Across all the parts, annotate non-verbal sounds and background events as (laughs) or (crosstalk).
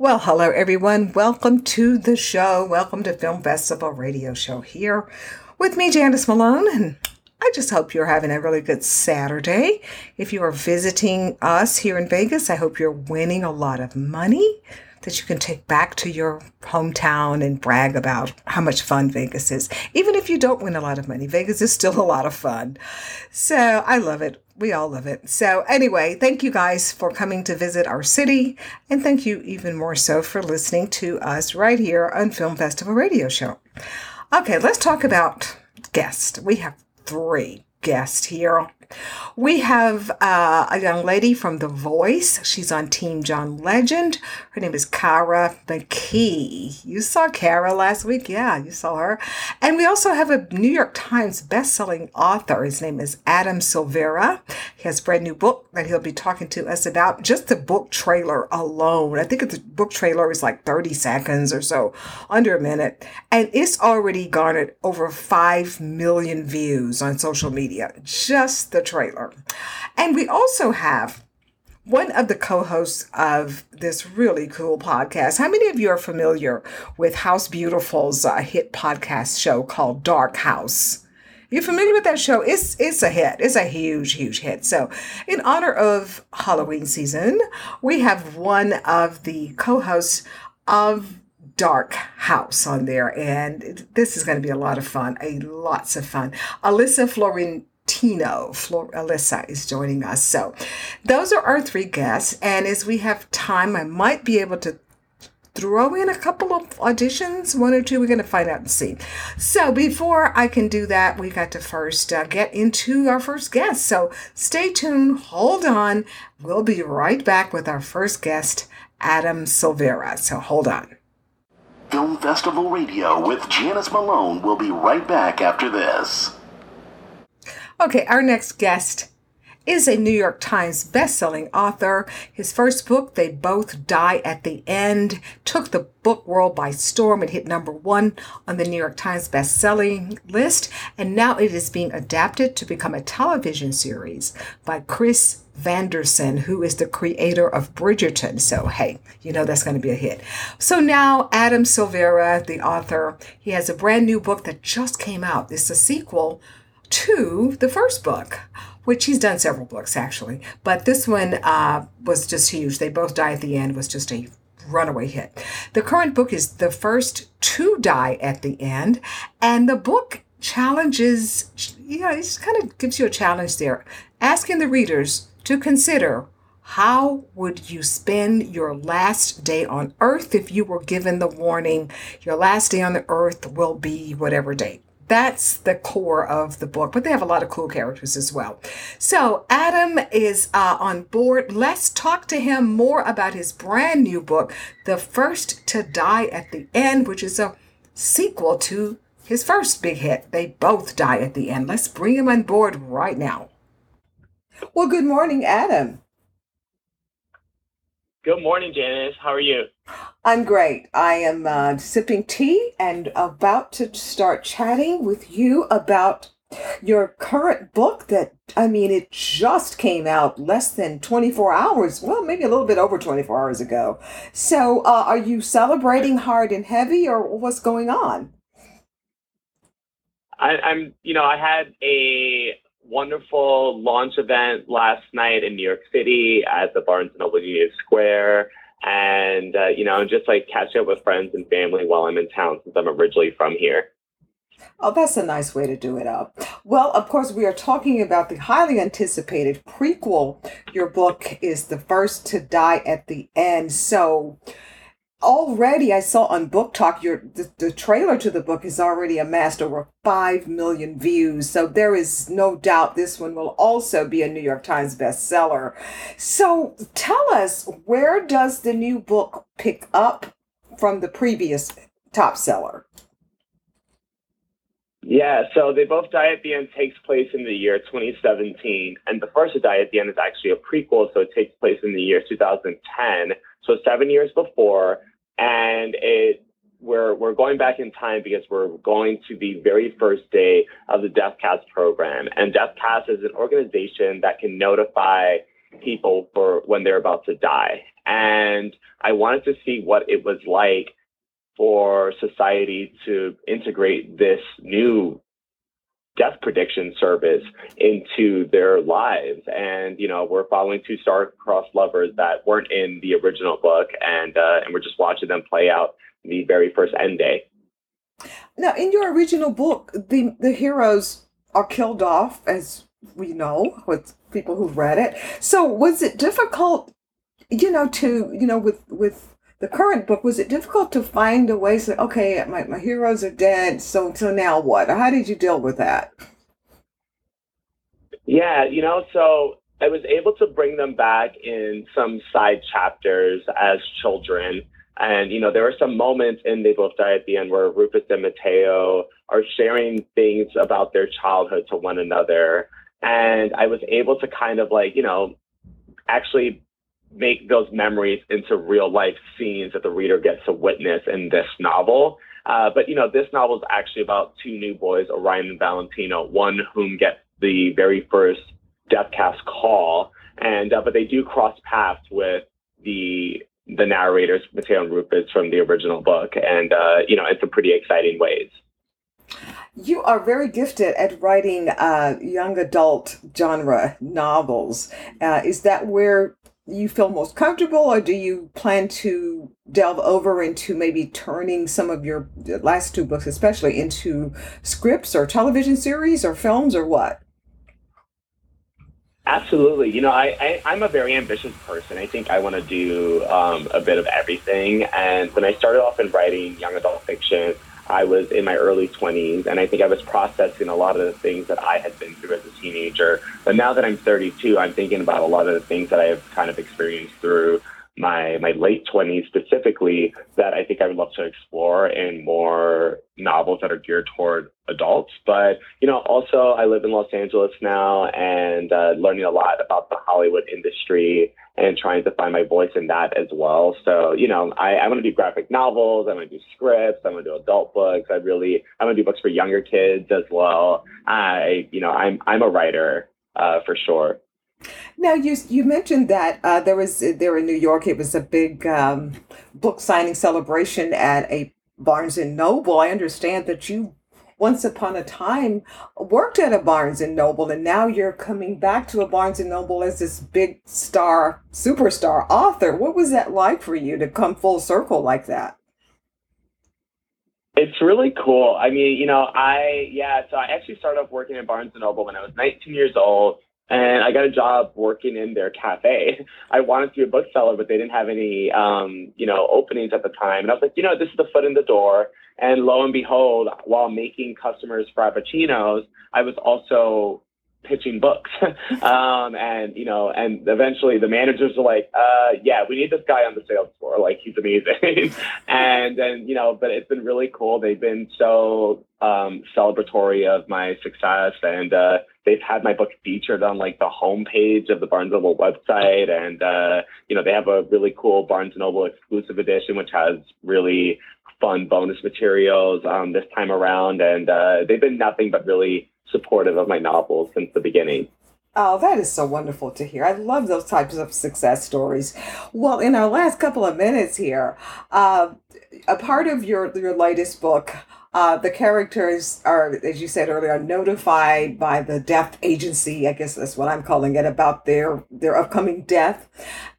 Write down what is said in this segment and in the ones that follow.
Well, hello everyone. Welcome to the show. Welcome to Film Festival Radio Show here with me, Janice Malone, and I just hope you're having a really good Saturday. If you are visiting us here in Vegas, I hope you're winning a lot of money that you can take back to your hometown and brag about how much fun Vegas is. Even if you don't win a lot of money, Vegas is still a lot of fun. So I love it. We all love it. So, anyway, thank you guys for coming to visit our city. And thank you even more so for listening to us right here on Film Festival Radio Show. Okay, let's talk about guests. We have three guests here. We have uh, a young lady from The Voice. She's on Team John Legend. Her name is Kara McKee. You saw Kara last week? Yeah, you saw her. And we also have a New York Times best-selling author. His name is Adam Silvera. He has a brand new book that he'll be talking to us about. Just the book trailer alone. I think the book trailer is like 30 seconds or so, under a minute. And it's already garnered over 5 million views on social media. Just the trailer. And we also have one of the co-hosts of this really cool podcast. How many of you are familiar with House Beautiful's uh, hit podcast show called Dark House? You familiar with that show? It's it's a hit. It's a huge, huge hit. So, in honor of Halloween season, we have one of the co-hosts of Dark House on there, and this is going to be a lot of fun. A lots of fun. Alyssa Florentino, Flor- Alyssa is joining us. So, those are our three guests, and as we have time, I might be able to throw in a couple of auditions, one or two. We're going to find out and see. So before I can do that, we got to first uh, get into our first guest. So stay tuned, hold on. We'll be right back with our first guest, Adam Silvera. So hold on. Film Festival Radio with Janice Malone will be right back after this. Okay, our next guest is a New York Times bestselling author. His first book, They Both Die at the End, took the book world by storm. It hit number one on the New York Times bestselling list, and now it is being adapted to become a television series by Chris Van Dusen, who is the creator of Bridgerton. So, hey, you know that's going to be a hit. So now Adam Silvera, the author, he has a brand new book that just came out. It's a sequel to the first book, which he's done several books actually, but this one uh, was just huge. They both die at the end was just a runaway hit. The current book is the first to die at the end, and the book challenges. Yeah, it just kind of gives you a challenge there, asking the readers to consider. How would you spend your last day on earth if you were given the warning your last day on the earth will be whatever date? That's the core of the book, but they have a lot of cool characters as well. So, Adam is uh, on board. Let's talk to him more about his brand new book, The First to Die at the End, which is a sequel to his first big hit. They both die at the end. Let's bring him on board right now. Well, good morning, Adam. Good morning, Janice. How are you? I'm great. I am uh, sipping tea and about to start chatting with you about your current book that, I mean, it just came out less than 24 hours. Well, maybe a little bit over 24 hours ago. So, uh, are you celebrating hard and heavy or what's going on? I, I'm, you know, I had a wonderful launch event last night in New York City at the Barnes and Noble Union Square, and uh, you know, just like catch up with friends and family while I'm in town since I'm originally from here. Oh, that's a nice way to do it up. Well, of course, we are talking about the highly anticipated prequel. Your book is the first to die at the end. So, already I saw on BookTok your the, the trailer to the book has already amassed over 5 million views. So there is no doubt this one will also be a New York Times bestseller. So tell us where does the new book pick up from the previous top seller? Yeah, so They Both Die at the End takes place in the year 2017, and The First to Die at the End is actually a prequel, so it takes place in the year 2010, so seven years before, and it we're we're going back in time because we're going to the very first day of the DeathCast program, and DeathCast is an organization that can notify people for when they're about to die, and I wanted to see what it was like for society to integrate this new death prediction service into their lives. And, you know, we're following two star-crossed lovers that weren't in the original book, and, uh, and we're just watching them play out the very first end day. Now, in your original book, the, the heroes are killed off, as we know with people who've read it. So was it difficult, you know, to, you know, with, with the current book, was it difficult to find a way to okay, my, my heroes are dead, so so now what? How did you deal with that? Yeah, you know, so I was able to bring them back in some side chapters as children. And, you know, there were some moments in They Both Die at the End where Rufus and Mateo are sharing things about their childhood to one another. And I was able to kind of like, you know, actually make those memories into real life scenes that the reader gets to witness in this novel. Uh, but you know, this novel is actually about two new boys, Orion and Valentino, one whom gets the very first Deathcast call, and uh, but they do cross paths with the the narrators, Mateo and Rufus, from the original book, and uh, you know, in some pretty exciting ways. You are very gifted at writing uh, young adult genre novels. Uh, is that where you feel most comfortable, or do you plan to delve over into maybe turning some of your last two books, especially into scripts or television series or films or what? Absolutely. You know, I, I, am a very ambitious person. I think I want to do um, a bit of everything. And when I started off in writing young adult fiction, I was in my early 20s, and I think I was processing a lot of the things that I had been through as a teenager. But now that I'm 32, I'm thinking about a lot of the things that I have kind of experienced through my my late 20s specifically that I think I would love to explore in more novels that are geared toward adults. But you know, also I live in Los Angeles now and uh, learning a lot about the Hollywood industry and trying to find my voice in that as well. So you know, I, I want to do graphic novels. I want to do scripts. I want to do adult books. I really I want to do books for younger kids as well. I you know I'm I'm a writer uh, for sure. Now you you mentioned that uh, there was there in New York. It was a big um, book signing celebration at a Barnes and Noble. I understand that you once upon a time worked at a Barnes and Noble, and now you're coming back to a Barnes and Noble as this big star, superstar author. What was that like for you to come full circle like that? It's really cool. I mean, you know, I yeah. So I actually started off working at Barnes and Noble when I was 19 years old and I got a job working in their cafe. I wanted to be a bookseller, but they didn't have any, um, you know, openings at the time. And I was like, you know, this is the foot in the door. And lo and behold, while making customers frappuccinos, I was also pitching books. (laughs) um, and, you know, and eventually the managers are like, uh, yeah, we need this guy on the sales floor. Like, he's amazing. (laughs) and then, you know, but it's been really cool. They've been so um, celebratory of my success. And uh, they've had my book featured on like the homepage of the Barnes Noble website. And, uh, you know, they have a really cool Barnes Noble exclusive edition, which has really fun bonus materials um, this time around. And uh, they've been nothing but really supportive of my novels since the beginning. Oh, that is so wonderful to hear. I love those types of success stories. Well, in our last couple of minutes here, uh, a part of your your latest book, uh, the characters are, as you said earlier, notified by the death agency. I guess that's what I'm calling it about their their upcoming death,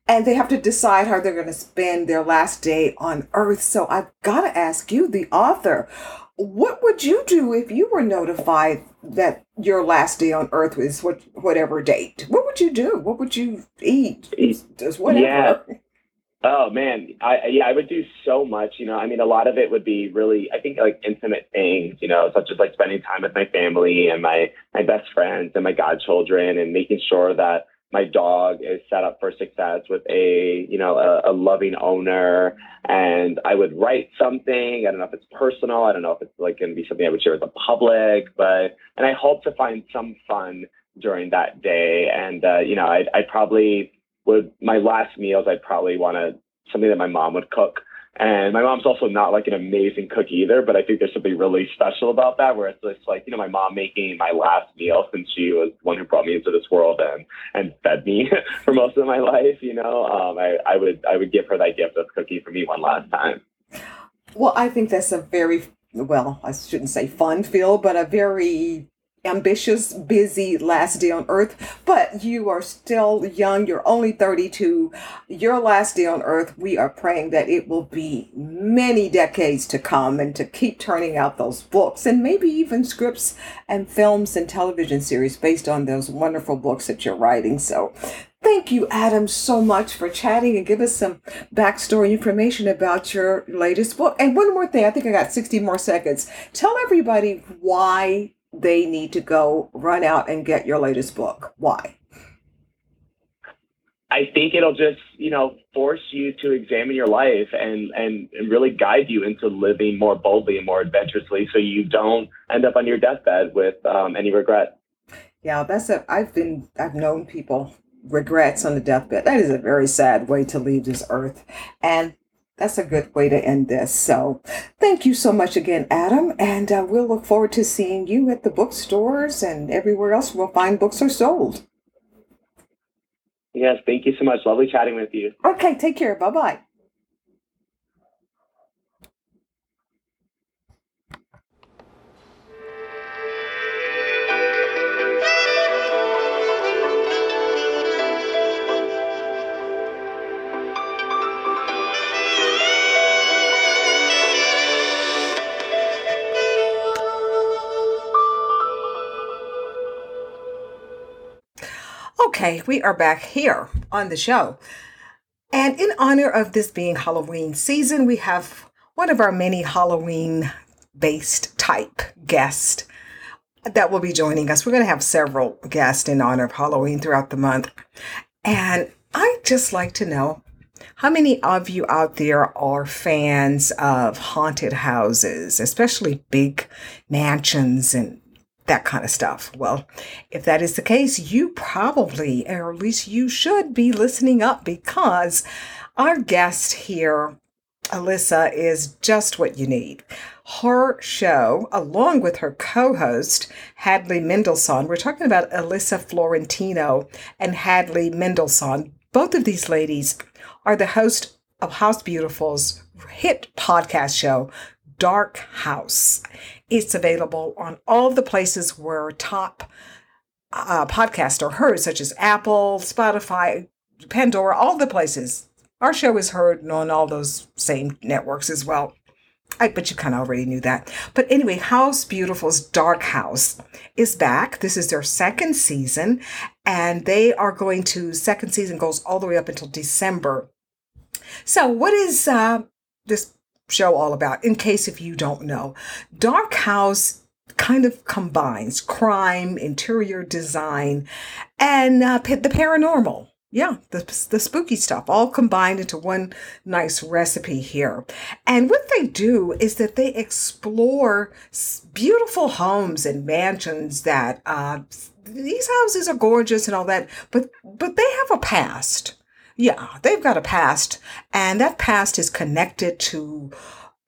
and they have to decide how they're going to spend their last day on Earth. So I've got to ask you, the author, what would you do if you were notified that your last day on earth was what whatever date? What would you do? What would you eat? Just whatever. Yeah. Oh man, I yeah, I would do so much. You know, I mean, a lot of it would be really, I think, like intimate things. You know, such as like spending time with my family and my my best friends and my godchildren, and making sure that my dog is set up for success with a you know a, a loving owner. And I would write something. I don't know if it's personal. I don't know if it's like going to be something I would share with the public, but and I hope to find some fun during that day. And uh, you know, I I probably would my last meals I'd probably want to something that my mom would cook. And my mom's also not like an amazing cook either, but I think there's something really special about that where it's just like, you know, my mom making my last meal since she was the one who brought me into this world and, and fed me (laughs) for most of my life, you know, um, I, I would, I would give her that gift of cooking for me one last time. Well, I think that's a very well, I shouldn't say fun feel, but a very ambitious, busy last day on earth, but you are still young. You're only 32. Your last day on earth, we are praying that it will be many decades to come and to keep turning out those books and maybe even scripts and films and television series based on those wonderful books that you're writing. So, Thank you, Adam, so much for chatting and give us some backstory information about your latest book. And one more thing, I think I got 60 more seconds. Tell everybody why they need to go run out and get your latest book. Why? I think it'll just, you know, force you to examine your life and, and, and really guide you into living more boldly and more adventurously so you don't end up on your deathbed with um, any regret. Yeah, that's a, I've been, I've known people regrets on the deathbed. That is a very sad way to leave this earth. And that's a good way to end this. So, thank you so much again, Adam. And uh, we'll look forward to seeing you at the bookstores and everywhere else we'll find books are sold. Yes, thank you so much. Lovely chatting with you. Okay, take care. Bye bye. Okay, we are back here on the show. And in honor of this being Halloween season, we have one of our many Halloween based type guests that will be joining us. We're going to have several guests in honor of Halloween throughout the month. And I'd just like to know how many of you out there are fans of haunted houses, especially big mansions and that kind of stuff. Well, if that is the case, you probably, or at least you should be listening up because our guest here, Alyssa, is just what you need. Her show, along with her co host, Hadley Mendelsohn, we're talking about Alyssa Florentino and Hadley Mendelsohn. Both of these ladies are the host of House Beautiful's hit podcast show, Dark House. It's available on all the places where top uh, podcasts are heard, such as Apple, Spotify, Pandora, all the places. Our show is heard on all those same networks as well. I bet you kind of already knew that. But anyway, House Beautiful's Dark House is back. This is their second season, and they are going to, second season goes all the way up until December. So, what is uh, this show all about, in case if you don't know. Dark House kind of combines crime, interior design, and uh, the paranormal. Yeah, the, the spooky stuff all combined into one nice recipe here. And what they do is that they explore beautiful homes and mansions that uh, these houses are gorgeous and all that, but but they have a past yeah, they've got a past, and that past is connected to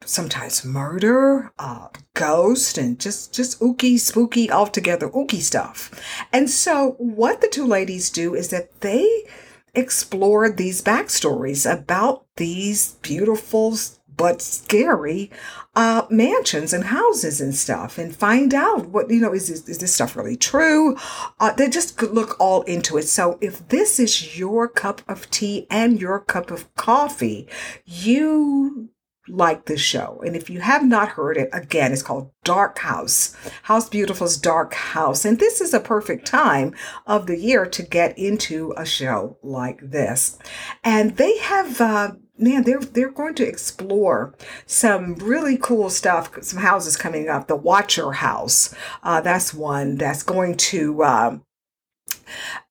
sometimes murder, uh, ghost, and just just ooky, spooky, altogether ooky stuff. And so, what the two ladies do is that they explore these backstories about these beautiful but scary uh, mansions and houses and stuff and find out what you know is this, is this stuff really true uh, they just could look all into it so if this is your cup of tea and your cup of coffee you like this show. And if you have not heard it, again, it's called Dark House. House Beautiful's Dark House. And this is a perfect time of the year to get into a show like this. And they have uh, man, they're they're going to explore some really cool stuff. Some houses coming up. The Watcher House, uh, that's one that's going to. Um,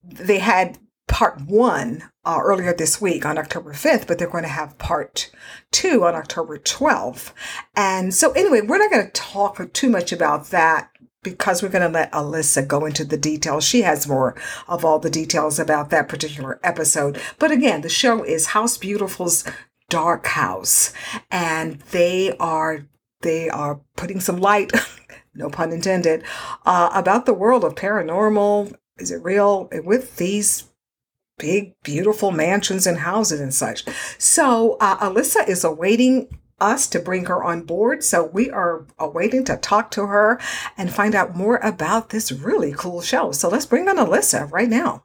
they had part one uh, earlier this week on October 5th, but they're going to have part two on October 12th. And so, anyway, we're not going to talk too much about that because we're going to let Alyssa go into the details. She has more of all the details about that particular episode. But again, the show is House Beautiful's Dark House, and they are they are putting some light, (laughs) no pun intended, uh, about the world of paranormal. Is it real with these big, beautiful mansions and houses and such? So uh, Alyssa is awaiting us to bring her on board. So we are awaiting to talk to her and find out more about this really cool show. So let's bring on Alyssa right now.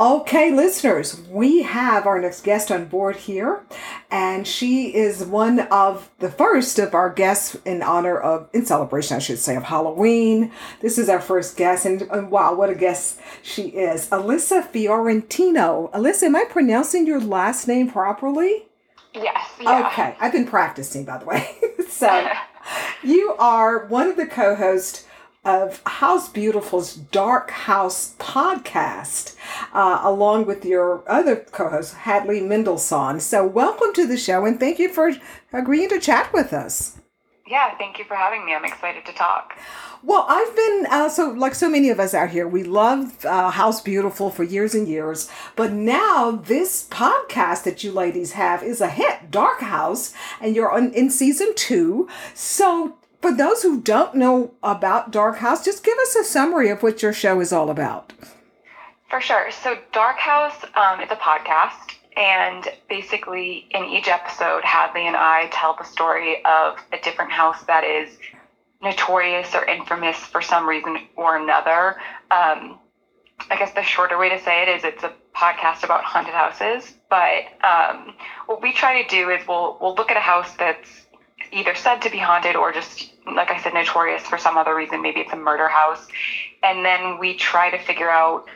Okay, listeners, we have our next guest on board here, and she is one of the first of our guests in honor of, in celebration, I should say, of Halloween. This is our first guest, and, and wow, what a guest she is. Alyssa Fiorentino. Alyssa, am I pronouncing your last name properly? Yes. Yeah. Okay, I've been practicing, by the way. (laughs) so, (laughs) you are one of the co hosts of House Beautiful's Dark House podcast, uh, along with your other co host, Hadley Mendelsohn. So, welcome to the show and thank you for agreeing to chat with us. Yeah. Thank you for having me. I'm excited to talk. Well, I've been uh, so like so many of us out here. We loved uh, House Beautiful for years and years, but now this podcast that you ladies have is a hit, Dark House, and you're on in season two. So, for those who don't know about Dark House, just give us a summary of what your show is all about. For sure. So, Dark House um, is a podcast, and basically, in each episode, Hadley and I tell the story of a different house that is notorious or infamous for some reason or another. Um, I guess the shorter way to say it is it's a podcast about haunted houses. But um, what we try to do is we'll we'll look at a house that's either said to be haunted or just like I said, notorious for some other reason. Maybe it's a murder house, and then we try to figure out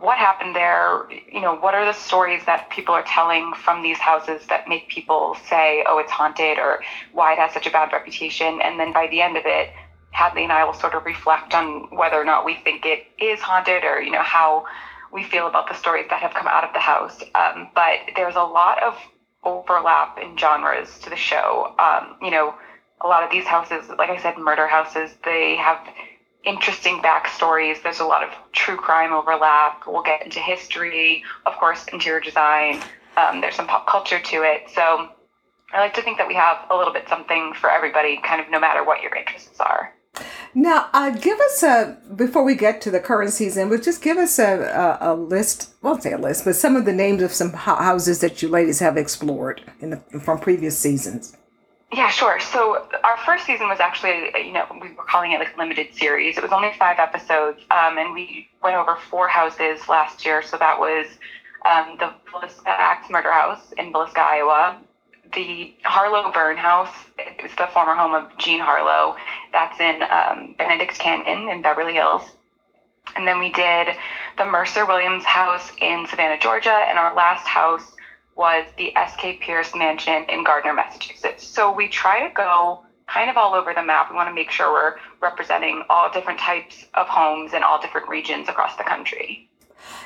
what happened there. You know, what are the stories that people are telling from these houses that make people say, "Oh, it's haunted," or why it has such a bad reputation. And then by the end of it, Hadley and I will sort of reflect on whether or not we think it is haunted, or you know how we feel about the stories that have come out of the house. Um, but there's a lot of overlap in genres to the show. Um, you know, a lot of these houses, like I said, murder houses, they have interesting backstories. There's a lot of true crime overlap. We'll get into history, of course, interior design. Um, there's some pop culture to it. So I like to think that we have a little bit something for everybody, kind of no matter what your interests are. Now, uh, give us a before we get to the current season, but just give us a, a, a list. Well, say a list, but some of the names of some houses that you ladies have explored in the, from previous seasons. Yeah, sure. So our first season was actually, you know, we were calling it like limited series. It was only five episodes, um, and we went over four houses last year. So that was um, the Villisca Axe Murder House in Villisca, Iowa, the Harlow Bern House. It's the former home of Jean Harlow. That's in um, Benedict Canyon in Beverly Hills. And then we did the Mercer Williams House in Savannah, Georgia, and our last house was the S.K. Pierce Mansion in Gardner, Massachusetts. So we try to go kind of all over the map. We want to make sure we're representing all different types of homes in all different regions across the country.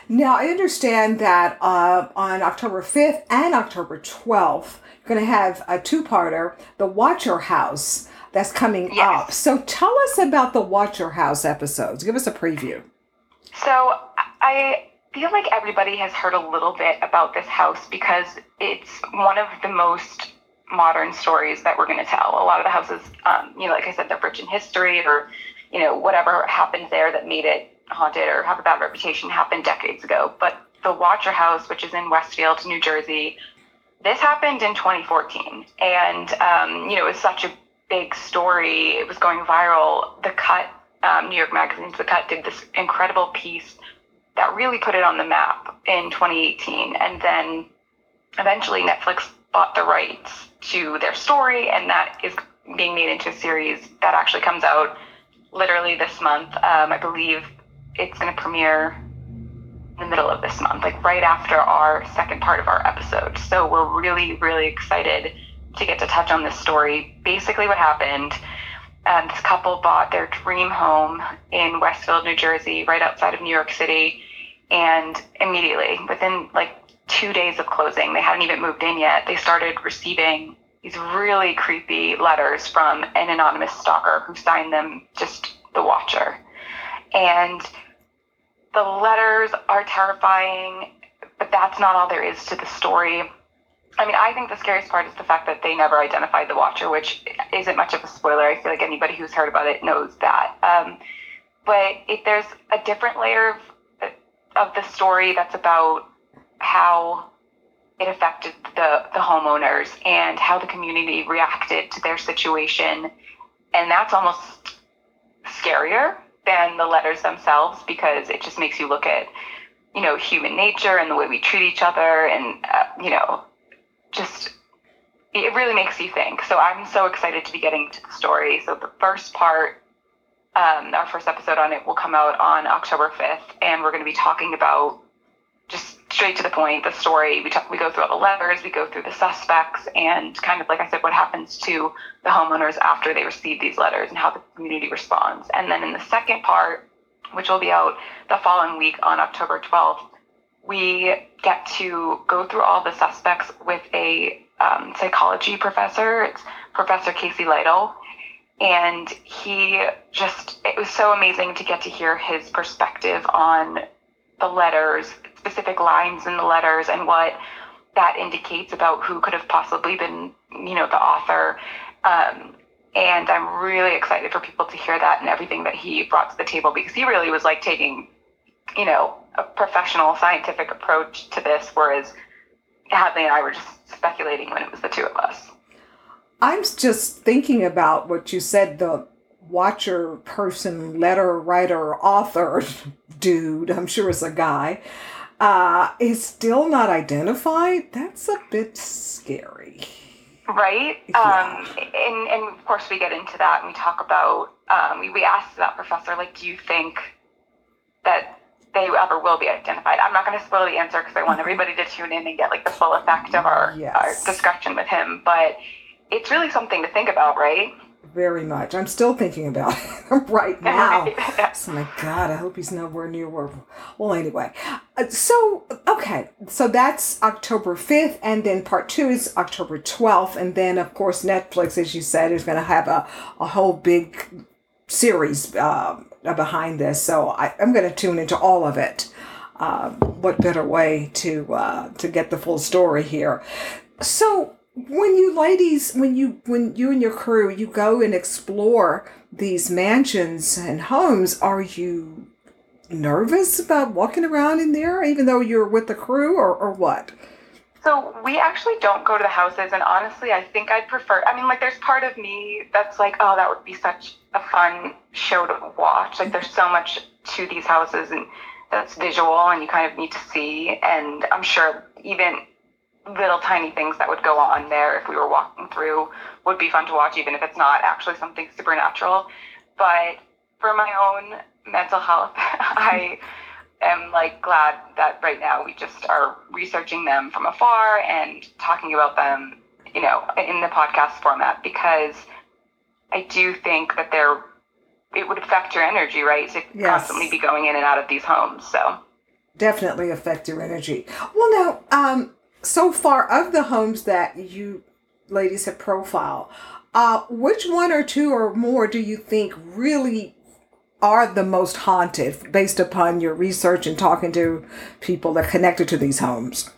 Now, I understand that uh, on October 5th and October 12th, you're going to have a two parter, The Watcher House, that's coming Yes. up. So tell us about the Watcher House episodes. Give us a preview. So I feel like everybody has heard a little bit about this house because it's one of the most modern stories that we're going to tell. A lot of the houses, um, you know, like I said, they're rich in history or, you know, whatever happened there that made it haunted or have a bad reputation happened decades ago. But the Watcher House, which is in Westfield, New Jersey, this happened in 2014. And, um, you know, it was such a big story. It was going viral. The Cut, um, New York Magazine's The Cut did this incredible piece that really put it on the map in 2018. And then eventually Netflix bought the rights to their story, and that is being made into a series that actually comes out literally this month. Um, I believe it's going to premiere in the middle of this month, like right after our second part of our episode. So we're really, really excited to get to touch on this story. Basically, what happened um, this couple bought their dream home in Westfield, New Jersey, right outside of New York City. And immediately, within like two days of closing, they hadn't even moved in yet, they started receiving these really creepy letters from an anonymous stalker who signed them just the Watcher. And the letters are terrifying, but that's not all there is to the story. I mean, I think the scariest part is the fact that they never identified the Watcher, which isn't much of a spoiler. I feel like anybody who's heard about it knows that. Um, but if there's a different layer of, of the story that's about how it affected the, the homeowners and how the community reacted to their situation. And that's almost scarier than the letters themselves because it just makes you look at, you know, human nature and the way we treat each other and, uh, you know, just it really makes you think. So I'm so excited to be getting to the story. So the first part, um, our first episode on it will come out on October 5th, and we're going to be talking about just straight to the point, the story. We talk, we go through all the letters, we go through the suspects, and kind of like I said, what happens to the homeowners after they receive these letters and how the community responds. And then in the second part, which will be out the following week on October 12th, we get to go through all the suspects with a um, psychology professor. It's Professor Casey Lytle. And he just, it was so amazing to get to hear his perspective on the letters, specific lines in the letters, and what that indicates about who could have possibly been, you know, the author. Um, and I'm really excited for people to hear that and everything that he brought to the table because he really was like taking, you know, a professional scientific approach to this, whereas Hadley and I were just speculating when it was the two of us. I'm just thinking about what you said the watcher person, letter writer, author (laughs) dude, I'm sure it's a guy, uh, is still not identified. That's a bit scary. Right? Yeah. Um, and, and of course, we get into that and we talk about, um, we, we asked that professor, like, do you think that they ever will be identified? I'm not going to spoil the answer because I want everybody to tune in and get like the full effect of our, Yes. our discussion with him. But it's really something to think about, right? Very much. I'm still thinking about it (laughs) (laughs) right now. Oh my God, I hope he's nowhere near where. Well, anyway. Uh, So, okay. So that's October 5th, and then part two is October 12th. And then, of course, Netflix, as you said, is going to have a, a whole big series um, behind this. So I, I'm going to tune into all of it. Um, what better way to uh, to get the full story here? So when you ladies, when you when you and your crew you go and explore these mansions and homes, are you nervous about walking around in there, even though you're with the crew, or or what? So we actually don't go to the houses, and honestly, I think I'd prefer. I mean, like, there's part of me that's like, oh, that would be such a fun show to watch. Like, there's so much to these houses, and that's visual, and you kind of need to see. And I'm sure even little tiny things that would go on there if we were walking through would be fun to watch, even if it's not actually something supernatural. But for my own mental health, (laughs) I am like glad that right now we just are researching them from afar and talking about them, you know, in the podcast format because I do think that they're it would affect your energy, right? To Yes. constantly be going in and out of these homes. So Definitely affect your energy. Well, now, um, so far of the homes that you ladies have profiled, uh, which one or two or more do you think really are the most haunted based upon your research and talking to people that connected to these homes?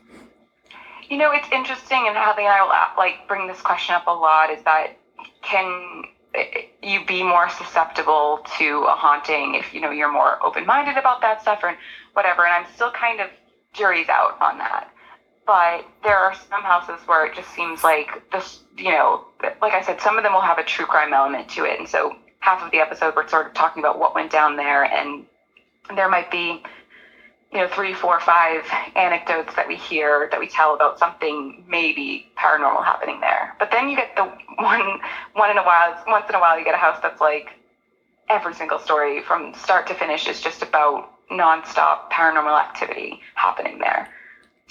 You know, it's interesting, and Hadley and I like bring this question up a lot. Is that can eh, you be more susceptible to a haunting if you know you're more open-minded about that stuff or whatever? And I'm still kind of jury's out on that. But there are some houses where it just seems like this, you know, like I said, some of them will have a true crime element to it, and so half of the episode we're sort of talking about what went down there, and there might be you know, three, four, five anecdotes that we hear that we tell about something maybe paranormal happening there. But then you get the (laughs) one, one in a while, once in a while, you get a house that's like every single story from start to finish is just about nonstop paranormal activity happening there.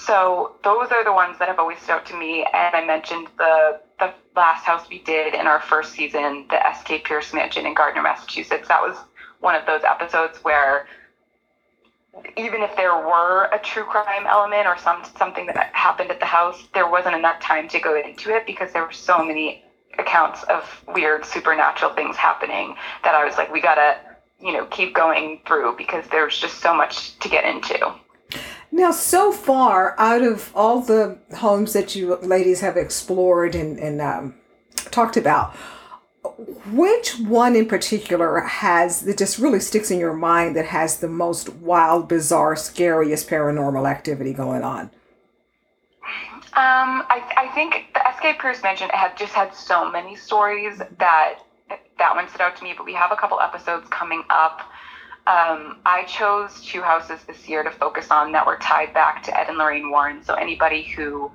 So those are the ones that have always stood out to me. And I mentioned the the last house we did in our first season, the SK Pierce Mansion in Gardner, Massachusetts. That was one of those episodes where even if there were a true crime element or some something that happened at the house, there wasn't enough time to go into it because there were so many accounts of weird supernatural things happening that I was like, we gotta, you know, keep going through because there's just so much to get into. Now, so far, out of all the homes that you ladies have explored and, and um, talked about, which one in particular has that just really sticks in your mind that has the most wild, bizarre, scariest paranormal activity going on? Um, I, I think the SK Pierce Mansion had just had so many stories that that one stood out to me. But we have a couple episodes coming up. Um, I chose two houses this year to focus on that were tied back to Ed and Lorraine Warren. So anybody who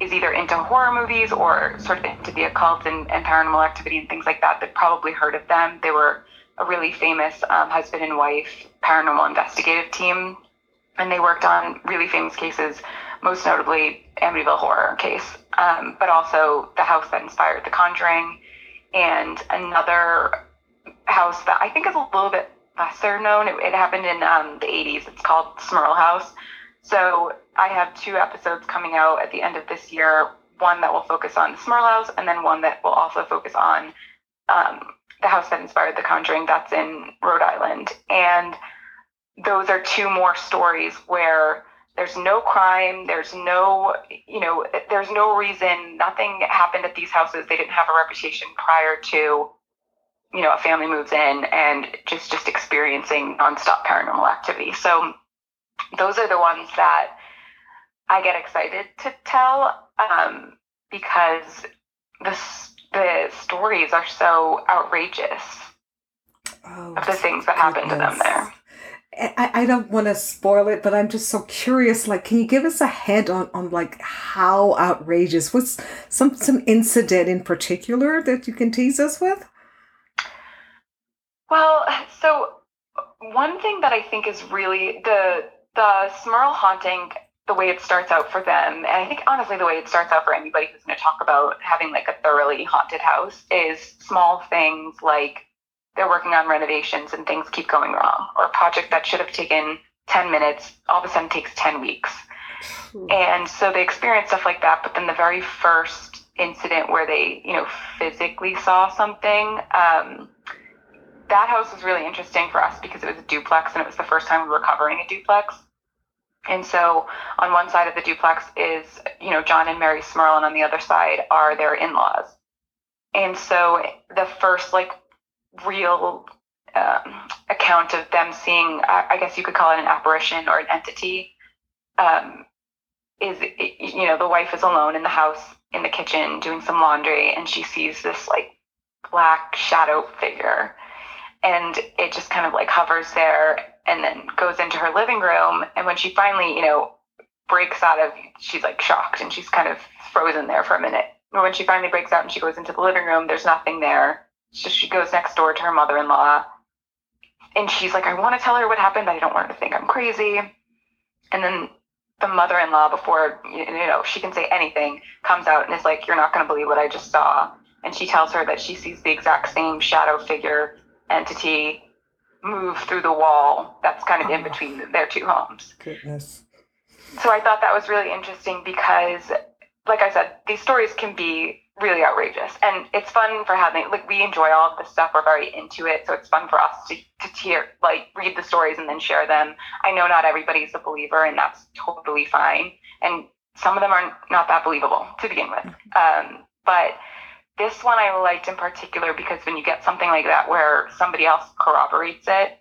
is either into horror movies or sort of into the occult and, and paranormal activity and things like that, they've probably heard of them. They were a really famous um, husband and wife paranormal investigative team, and they worked on really famous cases, most notably Amityville Horror case, um, but also the house that inspired The Conjuring, and another house that I think is a little bit lesser known. It, it happened in um, the 80s. It's called Smurl House. So I have two episodes coming out at the end of this year. One that will focus on the Smurl House, and then one that will also focus on um, the house that inspired The Conjuring. That's in Rhode Island, and those are two more stories where there's no crime there's no you know there's no reason nothing happened at these houses they didn't have a reputation prior to you know a family moves in and just just experiencing nonstop paranormal activity so those are the ones that i get excited to tell um, because the the stories are so outrageous Oh, of the things that happen to them there I, I don't want to spoil it, but I'm just so curious. Like, can you give us a head on, on like how outrageous? What's some some incident in particular that you can tease us with? Well, so one thing that I think is really the the Smurl haunting, the way it starts out for them, and I think honestly the way it starts out for anybody who's going to talk about having like a thoroughly haunted house is small things like they're working on renovations and things keep going wrong, or a project that should have taken ten minutes all of a sudden takes ten weeks. And so they experience stuff like that. But then the very first incident where they, you know, physically saw something, um, that house was really interesting for us because it was a duplex and it was the first time we were covering a duplex. And so on one side of the duplex is, you know, John and Mary Smurl, and on the other side are their in laws. And so the first, like, real um, account of them seeing, I guess you could call it an apparition or an entity, um, is, you know, the wife is alone in the house in the kitchen doing some laundry, and she sees this, like, black shadow figure and it just kind of like hovers there and then goes into her living room. And when she finally you know breaks out of she's like shocked and she's kind of frozen there for a minute. But when she finally breaks out and she goes into the living room there's nothing there. So she goes next door to her mother-in-law and she's like i want to tell her what happened but i don't want her to think i'm crazy. And then the mother-in-law before you know she can say anything comes out and is like you're not going to believe what i just saw. And she tells her that she sees the exact same shadow figure entity move through the wall that's kind of in between their two homes. Goodness. So I thought that was really interesting because, like I said, these stories can be really outrageous. And it's fun for having like we enjoy all of this stuff. We're very into it. So it's fun for us to, to hear like read the stories and then share them. I know not everybody's a believer and that's totally fine. And some of them are not that believable to begin with. Um, but this one I liked in particular because when you get something like that where somebody else corroborates it,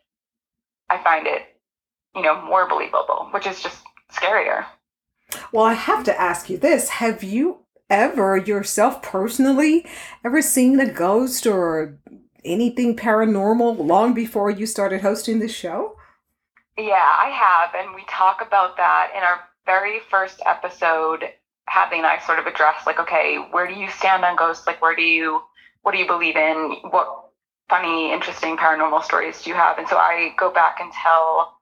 I find it, you know, more believable, which is just scarier. Well, I have to ask you this: Have you ever yourself personally ever seen a ghost or anything paranormal long before you started hosting this show? Yeah, I have, and we talk about that in our very first episode. And I sort of address like, okay, where do you stand on ghosts? Like, where do you, what do you believe in? What funny, interesting paranormal stories do you have? And so I go back and tell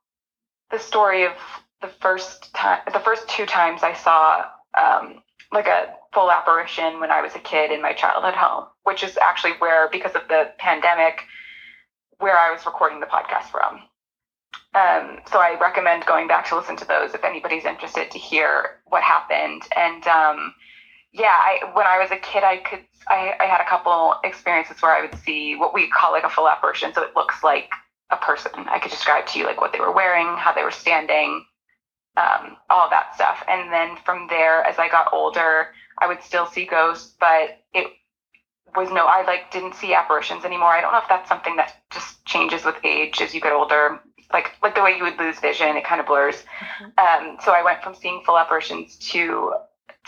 the story of the first time, the first two times I saw um, like a full apparition when I was a kid in my childhood home, which is actually where, because of the pandemic, where I was recording the podcast from. Um, so I recommend going back to listen to those if anybody's interested to hear what happened. And um, yeah, I, when I was a kid, I could I, I had a couple experiences where I would see what we call like a full apparition. So it looks like a person. I could describe to you like what they were wearing, how they were standing, um, all that stuff. And then from there, as I got older, I would still see ghosts, but it was no, I like didn't see apparitions anymore. I don't know if that's something that just changes with age as you get older. Like like the way you would lose vision, it kind of blurs. Um, so I went from seeing full apparitions to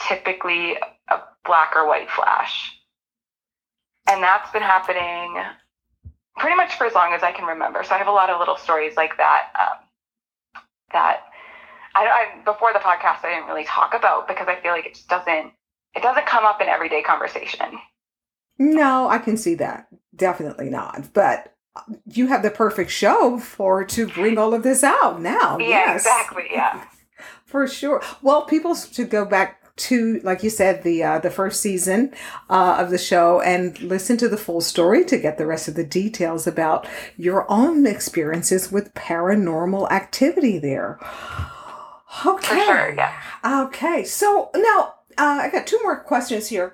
typically a black or white flash, and that's been happening pretty much for as long as I can remember. So I have a lot of little stories like that um, that I, I before the podcast I didn't really talk about because I feel like it just doesn't it doesn't come up in everyday conversation. No, I can see that. Definitely not. But you have the perfect show for to bring all of this out now. Yeah, yes. exactly. Yeah. (laughs) For sure. Well, people should go back to, like you said, the uh, the first season uh, of the show and listen to the full story to get the rest of the details about your own experiences with paranormal activity there. Okay. sure, yeah. Okay. So now uh, I got two more questions here.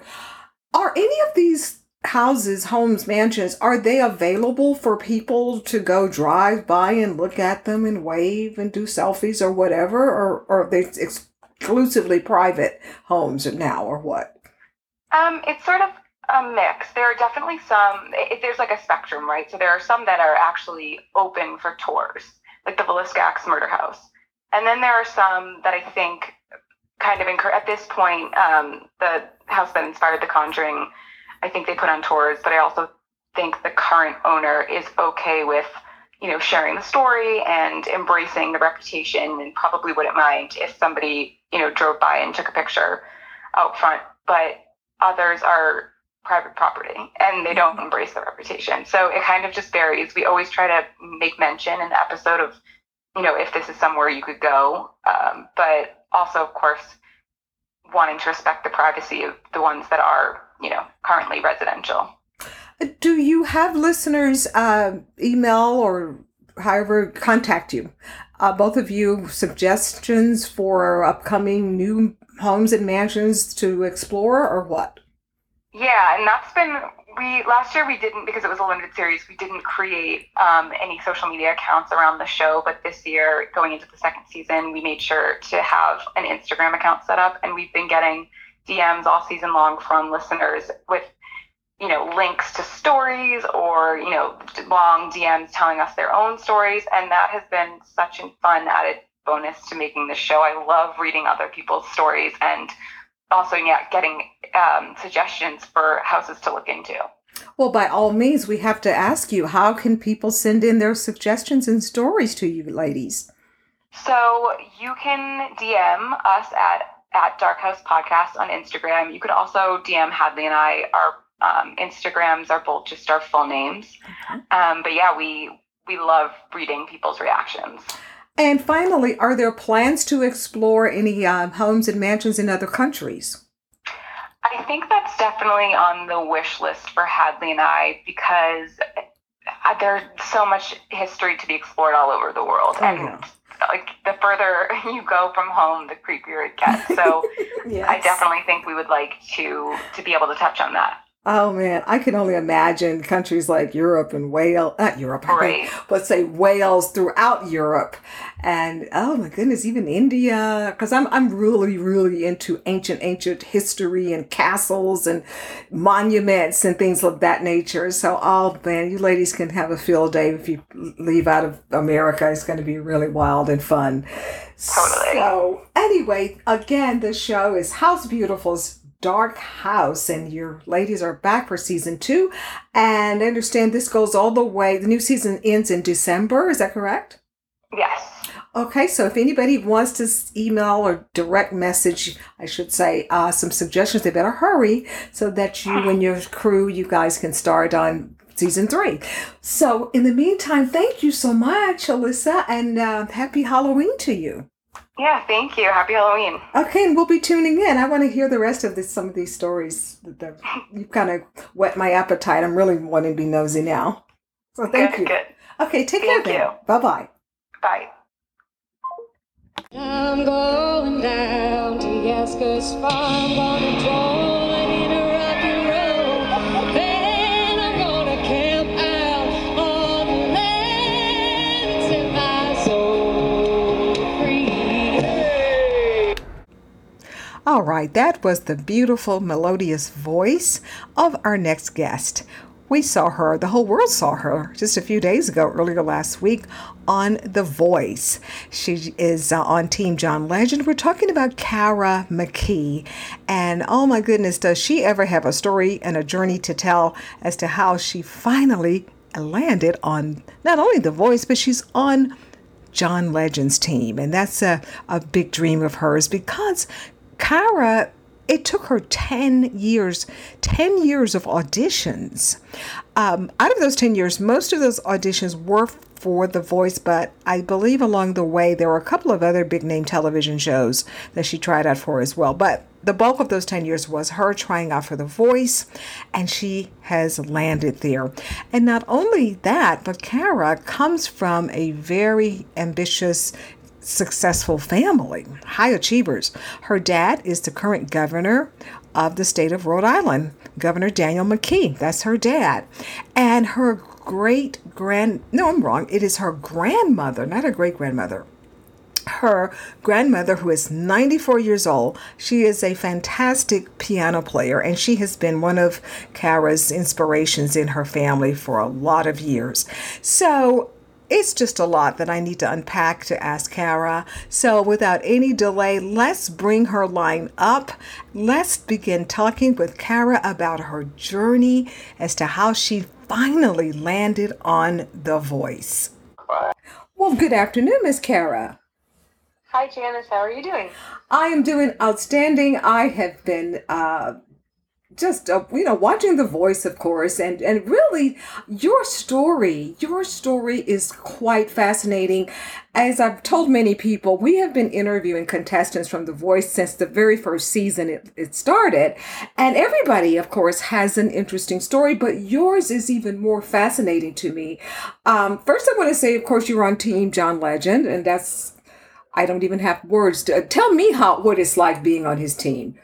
Are any of these houses, homes, mansions, are they available for people to go drive by and look at them and wave and do selfies or whatever? Or, or are they exclusively private homes now or what? Um, it's sort of a mix. There are definitely some. It, there's like a spectrum, right? So there are some that are actually open for tours, like the Villisca Axe Murder House, and then there are some that I think kind of incur at this point. Um, the house that inspired The Conjuring, I think they put on tours, but I also think the current owner is okay with you know sharing the story and embracing the reputation and probably wouldn't mind if somebody you know drove by and took a picture out front. But others are private property and they don't embrace the reputation. So it kind of just varies. We always try to make mention in the episode of you know if this is somewhere you could go. Um, but also of course wanting to respect the privacy of the ones that are you know currently residential Do you have listeners uh, email or however contact you? Uh, both of you suggestions for upcoming new homes and mansions to explore or what? Yeah, and that's been we last year we didn't because it was a limited series. We didn't create um, any social media accounts around the show, but this year, going into the second season, we made sure to have an Instagram account set up, and we've been getting DMs all season long from listeners with you know links to stories or you know long DMs telling us their own stories, and that has been such a fun added bonus to making the show. I love reading other people's stories and also yeah getting um, suggestions for houses to look into. Well, by all means, we have to ask you how can people send in their suggestions and stories to you, ladies? So you can DM us at at Dark House Podcast on Instagram. You could also DM Hadley and I. Our um, Instagrams are both just our full names. Um, but yeah, we we love reading people's reactions. And finally, are there plans to explore any um, homes and mansions in other countries? I think that's definitely on the wish list for Hadley and I because uh, there's so much history to be explored all over the world, Oh, and yeah. Like the further (laughs) you go from home, the creepier it gets. So (laughs) I definitely think we would like to to be able to touch on that. Oh man, I can only imagine countries like Europe and Wales, not Europe, Right. but say Wales throughout Europe, and oh my goodness, even India, because I'm I'm really really into ancient ancient history and castles and monuments and things of that nature. So oh man, you ladies can have a field day if you leave out of America. It's going to be really wild and fun. Totally. So anyway, again, the show is House Beautiful's Dark House, and your ladies are back for season two. And I understand this goes all the way. The new season ends in December. Is that correct? Yes. Okay, so if anybody wants to email or direct message, I should say, uh, some suggestions, they better hurry so that you (laughs) and your crew, you guys can start on season three. So, in the meantime, thank you so much, Alyssa, and uh, happy Halloween to you. Yeah, thank you. Happy Halloween. Okay, and we'll be tuning in. I want to hear the rest of this, some of these stories. That that- you kind of whet my appetite. I'm really wanting to be nosy now. So thank good, you. good. Okay, take Thank care then. you. Bye bye. Bye. I'm going down to Yasgur's farm, All right, that was the beautiful, melodious voice of our next guest. We saw her, the whole world saw her just a few days ago, earlier last week, on The Voice. She is uh, on Team John Legend. We're talking about Kara McKee. And oh my goodness, does she ever have a story and a journey to tell as to how she finally landed on not only The Voice, but she's on John Legend's team. And that's a, a big dream of hers because Kara, it took her 10 years, 10 years of auditions. Um, out of those 10 years, most of those auditions were for The Voice, but I believe along the way there were a couple of other big name television shows that she tried out for as well. But the bulk of those 10 years was her trying out for The Voice, and she has landed there. And not only that, but Kara comes from a very ambitious, successful family, high achievers. Her dad is the current governor of the state of Rhode Island, Governor Daniel McKee. That's her dad. And her great grand, no, I'm wrong. It is her grandmother, not her great grandmother her grandmother, who is 94 years old, she is a fantastic piano player, and she has been one of Kara's inspirations in her family for a lot of years. So it's just a lot that I need to unpack to ask Kara. So without any delay, let's bring her line up. Let's begin talking with Kara about her journey as to how she finally landed on The Voice. Well, good afternoon, Miss Kara. Hi, Janice. How are you doing? I am doing outstanding. I have been uh, just uh, you know watching The Voice, of course, and and really your story. Your story is quite fascinating. As I've told many people, we have been interviewing contestants from The Voice since the very first season it, it started, and everybody, of course, has an interesting story. But yours is even more fascinating to me. Um, first, I want to say, of course, you're on Team John Legend, and that's I don't even have words to tell me how what it's like being on his team.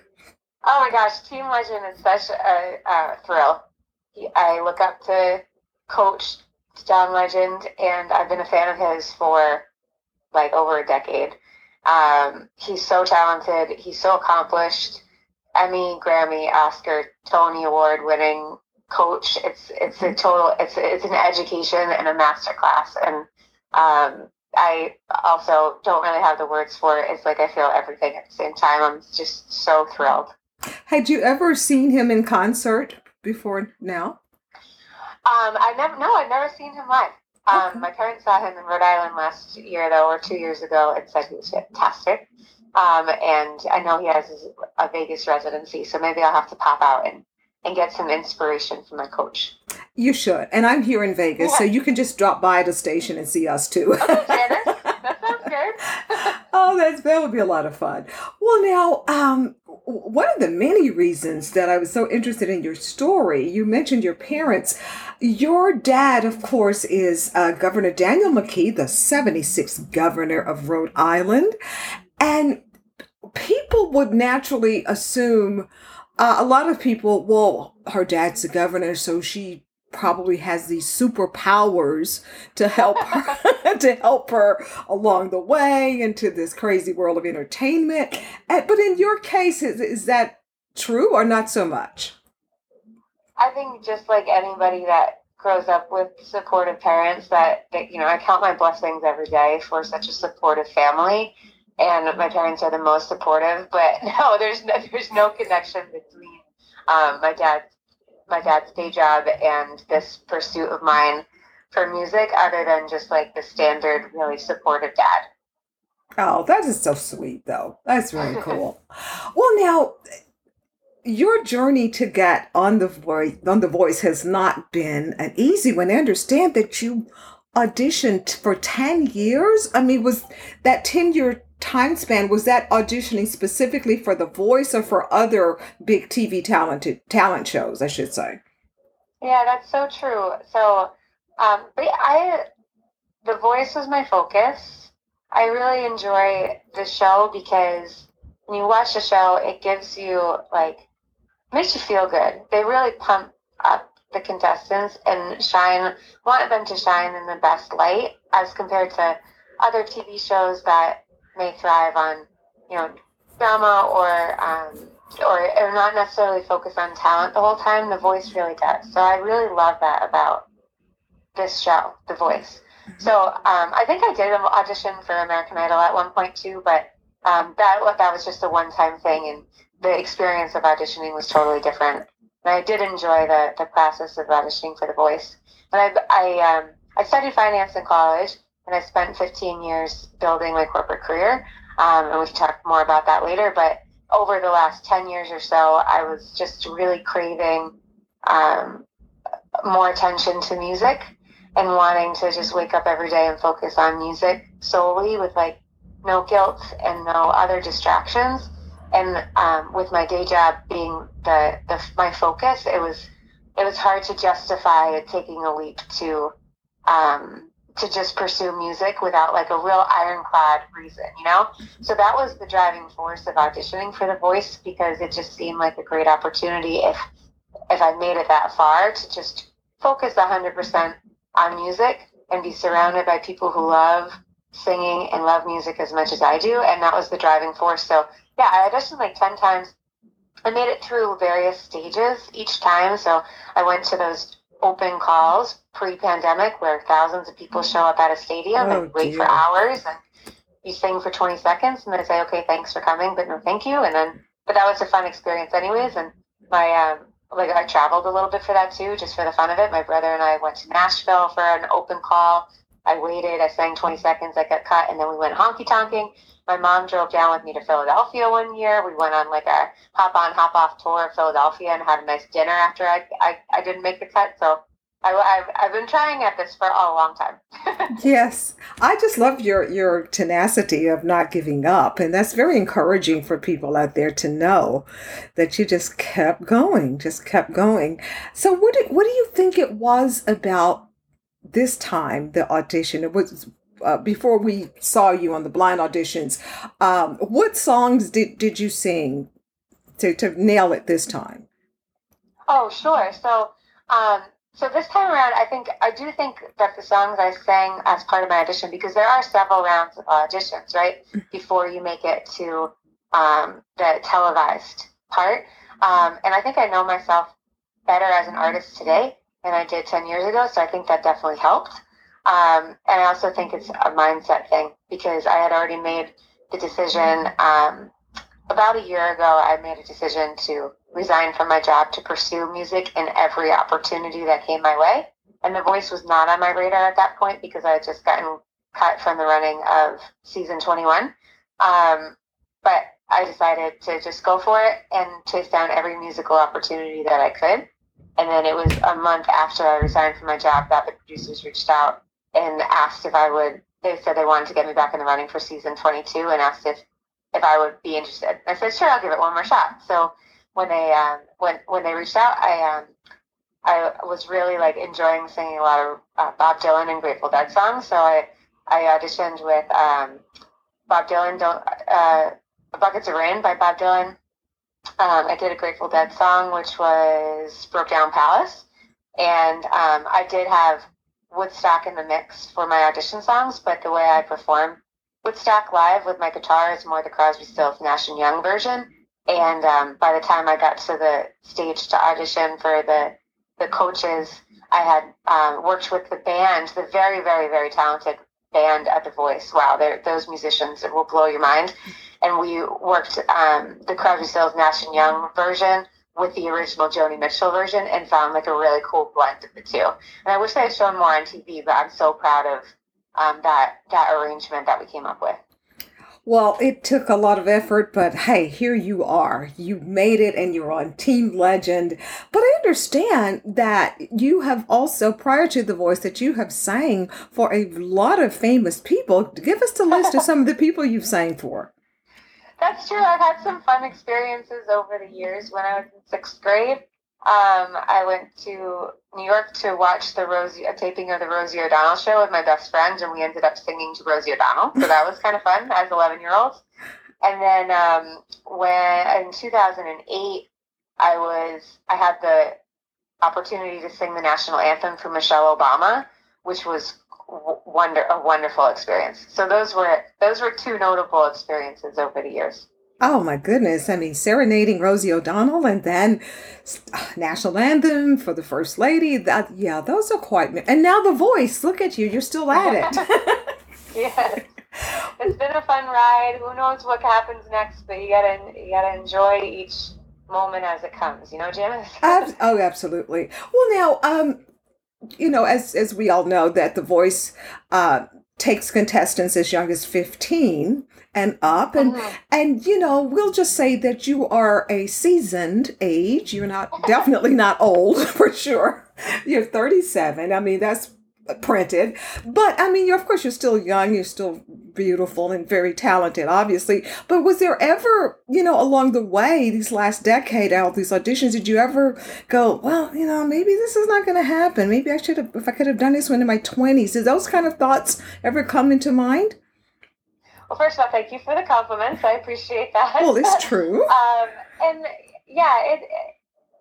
Oh my gosh, Team Legend is such a, a thrill. I look up to Coach John Legend, and I've been a fan of his for like over a decade. Um, he's so talented. He's so accomplished. Emmy, Grammy, Oscar, Tony Award winning coach. It's it's a total. It's it's an education and a master class. And um, I also don't really have the words for it. It's like I feel everything at the same time. I'm just so thrilled. Had you ever seen him in concert before now? Um, I never, no, I've never seen him live. Um, Okay. My parents saw him in Rhode Island last year, though, or two years ago, and said he was fantastic. Um, and I know he has his, a Vegas residency, so maybe I'll have to pop out and, and get some inspiration from my coach. You should. And I'm here in Vegas, so you can just drop by the station and see us too. Okay, Janice, that sounds good. Oh, that's that would be a lot of fun. Well, now, um, one of the many reasons that I was so interested in your story, you mentioned your parents. Your dad, of course, is uh, Governor Daniel McKee, the 76th governor of Rhode Island, and people would naturally assume. Uh, a lot of people, well, her dad's the governor, so she probably has these superpowers to help her (laughs) to help her along the way into this crazy world of entertainment. But in your case, is, is that true or not so much? I think just like anybody that grows up with supportive parents, that, that you know, I count my blessings every day for such a supportive family, and my parents are the most supportive. But (laughs) no, there's no, there's no connection between um, my dad's my dad's day job and this pursuit of mine for music, other than just like the standard, really supportive dad. Oh, that is so sweet, though. That's really (laughs) cool. well, now, your journey to get on the voice on the voice has not been an easy one. I understand that you auditioned for 10 years. I mean, was that 10 year time span was that auditioning specifically for the voice or for other big TV talented talent shows, I should say? Yeah, that's so true. So, um, but I, the voice was my focus. I really enjoy the show because when you watch the show, it gives you like makes you feel good. They really pump up the contestants and shine want them to shine in the best light as compared to other TV shows that may thrive on you know drama or um, or, or not necessarily focus on talent the whole time. The voice really does. So I really love that about this show, The Voice. So um, I think I did an audition for American Idol at one point too, but um, that that was just a one time thing, and the experience of auditioning was totally different. And I did enjoy the, the process of auditioning for The Voice. And I I, um, I studied finance in college, and I spent 15 years building my corporate career. Um, and we can talk more about that later. But over the last 10 years or so, I was just really craving um, more attention to music and wanting to just wake up every day and focus on music solely with like no guilt and no other distractions. And um, with my day job being the, the my focus, it was it was hard to justify taking a leap to um, to just pursue music without like a real ironclad reason, you know? So that was the driving force of auditioning for The Voice because it just seemed like a great opportunity if if I made it that far to just focus 100% on music and be surrounded by people who love singing and love music as much as I do. And that was the driving force. So yeah, I auditioned like 10 times. I made it through various stages each time. So I went to those open calls pre-pandemic where thousands of people show up at a stadium Oh, and wait dear. for hours and you sing for 20 seconds and then say okay thanks for coming but no thank you and then but that was a fun experience anyways and my um like i traveled a little bit for that too just for the fun of it my brother and i went to nashville for an open call i waited i sang 20 seconds i got cut and then we went honky tonking my mom drove down with me to philadelphia one year we went on like a hop on hop off tour of philadelphia and had a nice dinner after i i, I didn't make the cut so I, I've, I've been trying at this for a long time. (laughs) Yes, I just love your your tenacity of not giving up, and that's very encouraging for people out there to know that you just kept going, just kept going. So, what do, what do you think it was about this time, the audition? It was uh, before we saw you on the blind auditions. Um, what songs did did you sing to to nail it this time? Oh, sure. So, um, so this time around, I think I do think that the songs I sang as part of my audition, because there are several rounds of auditions, right, before you make it to um, the televised part. Um, and I think I know myself better as an artist today than I did 10 years ago. So I think that definitely helped. Um, and I also think it's a mindset thing because I had already made the decision um, about a year ago. I made a decision to resign from my job to pursue music in every opportunity that came my way. And the voice was not on my radar at that point because I had just gotten cut from the running of season 21. Um, but I decided to just go for it and chase down every musical opportunity that I could. And then it was a month after I resigned from my job that the producers reached out and asked if I would. They said they wanted to get me back in the running for season 22 and asked if if I would be interested. I said sure, I'll give it one more shot. So when they um, when when they reached out, I um, I was really like enjoying singing a lot of uh, Bob Dylan and Grateful Dead songs. So I I auditioned with um, Bob Dylan, Don't uh, Buckets of Rain by Bob Dylan. Um, I did a Grateful Dead song, which was Broke Down Palace, and um, I did have Woodstock in the mix for my audition songs. But the way I perform Woodstock live with my guitar is more the Crosby, Stills, Nash and Young version. And um, by the time I got to the stage to audition for the the coaches, I had um, worked with the band, the very, very, very talented band at The Voice. Wow, those musicians it will blow your mind. And we worked um, the Crosby, Stills, Nash and Young version with the original Joni Mitchell version, and found like a really cool blend of the two. And I wish I had shown more on TV, but I'm so proud of um, that that arrangement that we came up with. Well, it took a lot of effort, but hey, here you are. You made it and you're on Team Legend. But I understand that you have also, prior to The Voice, that you have sang for a lot of famous people. Give us the list of (laughs) some of the people you've sang for. That's true. I've had some fun experiences over the years. When I was in sixth grade, um, I went to New York to watch the Rosie a taping of the Rosie O'Donnell show with my best friend, and we ended up singing to Rosie O'Donnell. So that was kind of fun as eleven year olds. And then um, when in 2008, I was I had the opportunity to sing the national anthem for Michelle Obama, which was wonder a wonderful experience. So those were those were two notable experiences over the years. Oh my goodness. I mean, serenading Rosie O'Donnell and then uh, national anthem for the First Lady. That Yeah, those are quite. And now The Voice. Look at you. You're still at it. (laughs) yes. It's been a fun ride. Who knows what happens next, but you gotta you gotta enjoy each moment as it comes, you know, Janice? Ab- oh, absolutely. Well, now, um, you know, as as we all know, that The Voice uh, takes contestants as young as fifteen and up, and Mhm. and you know, we'll just say that you are a seasoned age. You're not definitely not old (laughs) for sure. You're thirty seven. I mean, that's printed but i mean you're of course you're still young you're still beautiful and very talented obviously but was there ever you know along the way these last decade out these auditions did you ever go well you know maybe this is not going to happen maybe i should have if i could have done this when in my 20s did those kind of thoughts ever come into mind Well, first of all, thank you for the compliments. I appreciate that. well it's (laughs) true um, and yeah, it,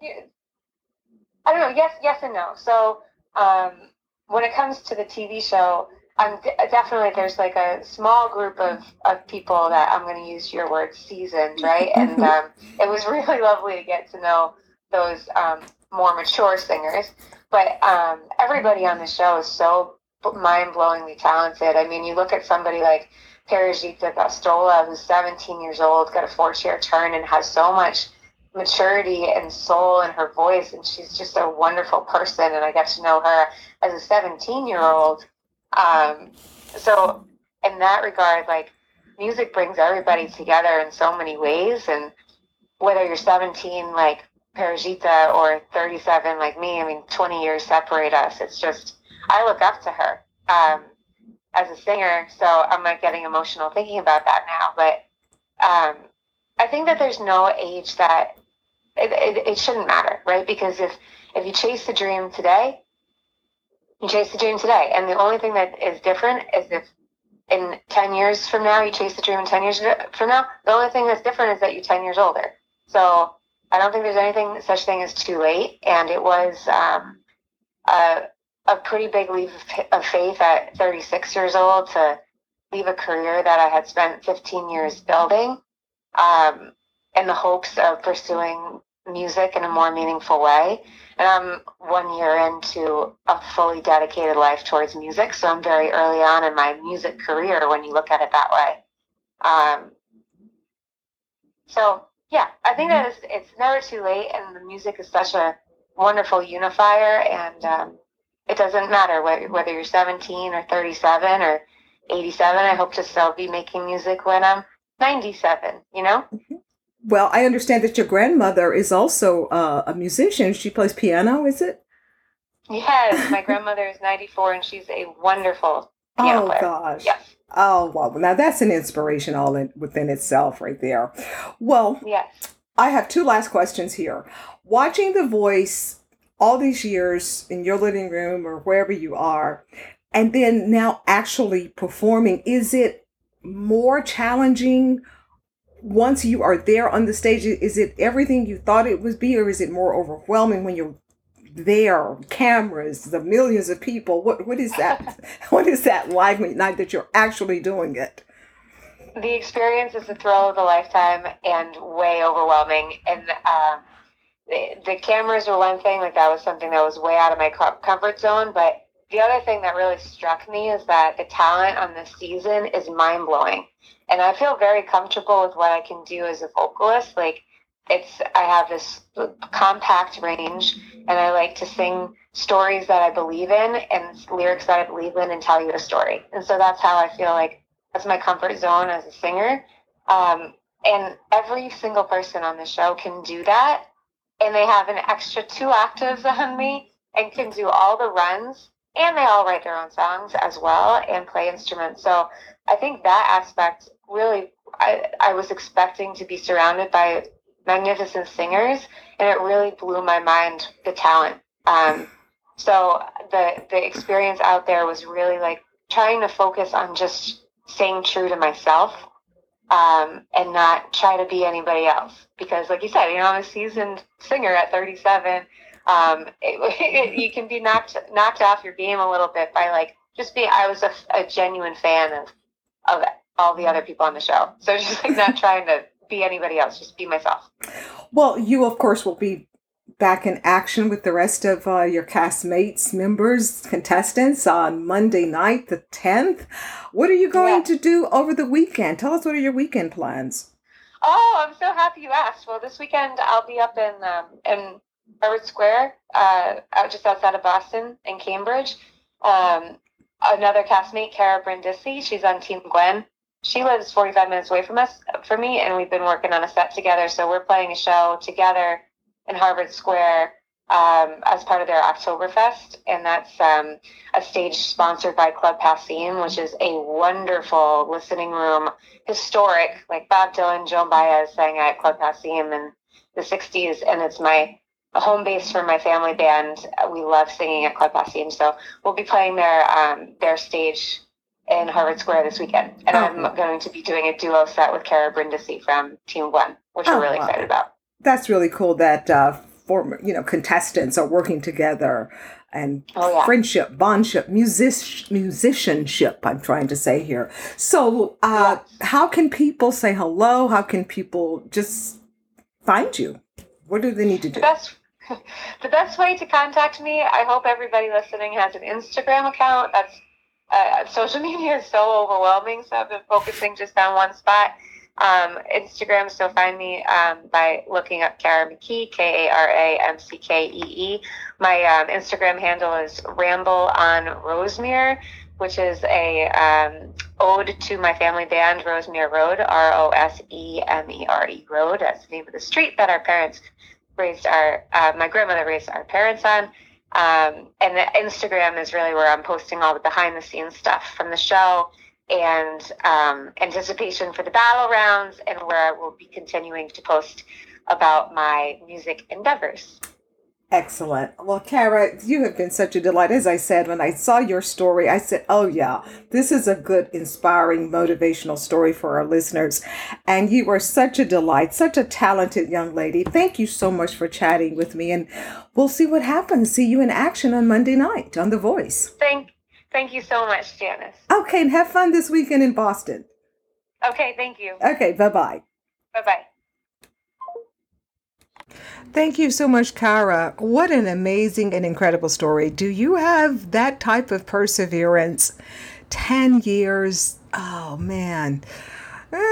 it I don't know. Yes, yes, and no. So um, when it comes to the TV show, I'm d- definitely there's like a small group of, of people that I'm going to use your word seasoned, right? and um, it was (laughs) really lovely to get to know those um, more mature singers. But um, everybody on the show is so mind blowingly talented. I mean, you look at somebody like Parijita Bastola, who's 17 years old, got a four chair turn, and has so much maturity and soul in her voice. And she's just a wonderful person. And I got to know her as a 17 year old. Um, so, in that regard, like, music brings everybody together in so many ways. And whether you're 17, like Parijita, or 37, like me, I mean, 20 years separate us. It's just, I look up to her. Um, as a singer, so I'm like getting emotional thinking about that now. But um, I think that there's no age that it, it, it shouldn't matter, right? Because if if you chase the dream today, you chase the dream today, and the only thing that is different is if in 10 years from now you chase the dream in 10 years from now the only thing that's different is that you're 10 years older. So i don't think there's anything such thing as too late. And it was um, a, a pretty big leap of, faith at 36 years old to leave a career that I had spent 15 years building um, in the hopes of pursuing music in a more meaningful way. And I'm one year into a fully dedicated life towards music, so I'm very early on in my music career when you look at it that way. Um, so yeah, I think that it's, it's never too late, and the music is such a wonderful unifier, and um, it doesn't matter whether, whether you're 17 or 37 or 87. I hope to still be making music when I'm 97, you know? Well, I understand that your grandmother is also uh, a musician. She plays piano, is it? Yes, my (laughs) grandmother is 94 and she's a wonderful piano oh player. gosh. Yes, Oh well, now that's an inspiration all in, within itself, right there. Well, yes. I have two last questions here. Watching The Voice all these years in your living room or wherever you are, and then now actually performing, is it more challenging once you are there on the stage? Is it everything you thought it would be, or is it more overwhelming when you're there, cameras, the millions of people? What what is that? (laughs) (laughs) what is that like night that you're actually doing it? The experience is the thrill of a lifetime and way overwhelming. And um, the, the cameras were one thing, like that was something that was way out of my comfort zone. But the other thing that really struck me is that the talent on this season is mind blowing. And I feel very comfortable with what I can do as a vocalist. Like, it's, I have this compact range and I like to sing stories that I believe in and lyrics that I believe in and tell you a story. And so that's how I feel like that's my comfort zone as a singer. Um, and every single person on the show can do that. And they have an extra two octaves (laughs) on me and can do all the runs. And they all write their own songs as well and play instruments. So I think that aspect really, I, I was expecting to be surrounded by magnificent singers, and it really blew my mind the talent. Um, so the the experience out there was really like trying to focus on just staying true to myself um, and not try to be anybody else. Because, like you said, you know, I'm a seasoned singer at 37. Um, it, (laughs) it, you can be knocked knocked off your game a little bit by like just being. I was a, a genuine fan of of all the other people on the show, so (laughs) just like not trying to be anybody else, just be myself. Well, you of course will be back in action with the rest of uh, your castmates, members, contestants on Monday night, the 10th. What are you going Yeah. to do over the weekend? Tell us what are your weekend plans? Oh, I'm so happy you asked. Well, this weekend I'll be up in um, in Harvard Square, uh, out just outside of Boston, in Cambridge. Um, another castmate, Kara Brindisi, she's on Team Gwen. She lives 45 minutes away from us, from me, and we've been working on a set together. So we're playing a show together in Harvard Square um, as part of their Oktoberfest, and that's um, a stage sponsored by Club Passim, which is a wonderful listening room, historic. Like Bob Dylan, Joan Baez sang at Club Passim in the '60s, and it's my home base for my family band. We love singing at Club Passim, so we'll be playing their um, their stage in Harvard Square this weekend, and Oh. I'm going to be doing a duo set with Kara Brindisi from Team Gwen, which Oh, we're really wow. excited about. That's really cool that uh, former, you know, contestants are working together and Oh, yeah. friendship, bondship, music, musicianship, I'm trying to say here. So, uh, how can people say hello? How can people just find you? What do they need to do? The best, the best way to contact me. I hope everybody listening has an Instagram account. That's uh, social (laughs) media is so overwhelming, so I've been focusing just on one spot. Um, Instagram. So find me um, by looking up Kara McKee, K A R A M C K E E. My um, Instagram handle is Ramble on Rosemere, which is a um, ode to my family band, Rosemere Road, R O S E M E R E Road. That's the name of the street that our parents raised our uh, my grandmother raised our parents on um, and the instagram is really where i'm posting all the behind the scenes stuff from the show and um, anticipation for the battle rounds and where i will be continuing to post about my music endeavors Excellent. Well, Kara, you have been such a delight. As I said, when I saw your story, I said, oh, yeah, this is a good, inspiring, motivational story for our listeners. And you are such a delight, such a talented young lady. Thank you so much for chatting with me. And we'll see what happens. See you in action on Monday night on The Voice. thank thank you so much janice Okay, and have fun this weekend in Boston. okay thank you Okay, bye bye. bye-bye Thank you so much, Kara. What an amazing and incredible story. Do you have that type of perseverance? 10 years. Oh, man.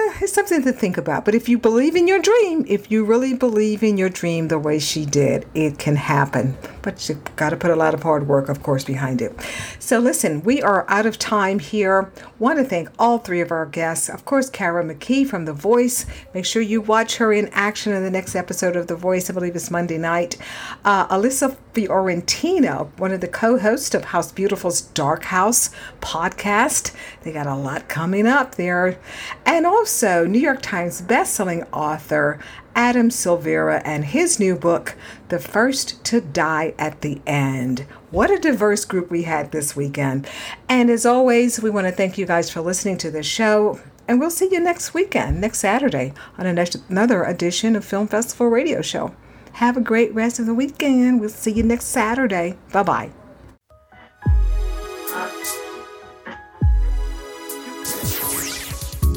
Eh, it's something to think about. But if you believe in your dream, if you really believe in your dream the way she did, it can happen. But you've got to put a lot of hard work, of course, behind it. So listen, we are out of time here. Want to thank all three of our guests. Of course, Kara McKee from The Voice. Make sure you watch her in action in the next episode of The Voice. I believe it's Monday night. Uh, Alyssa Fiorentino, one of the co-hosts of House Beautiful's Dark House podcast. They got a lot coming up there. And also, New York Times bestselling author Adam Silvera and his new book, The First to Die at the End. What a diverse group we had this weekend. And as always, we want to thank you guys for listening to the show. And we'll see you next weekend, next Saturday, on another edition of Film Festival Radio Show. Have a great rest of the weekend. We'll see you next Saturday. Bye bye.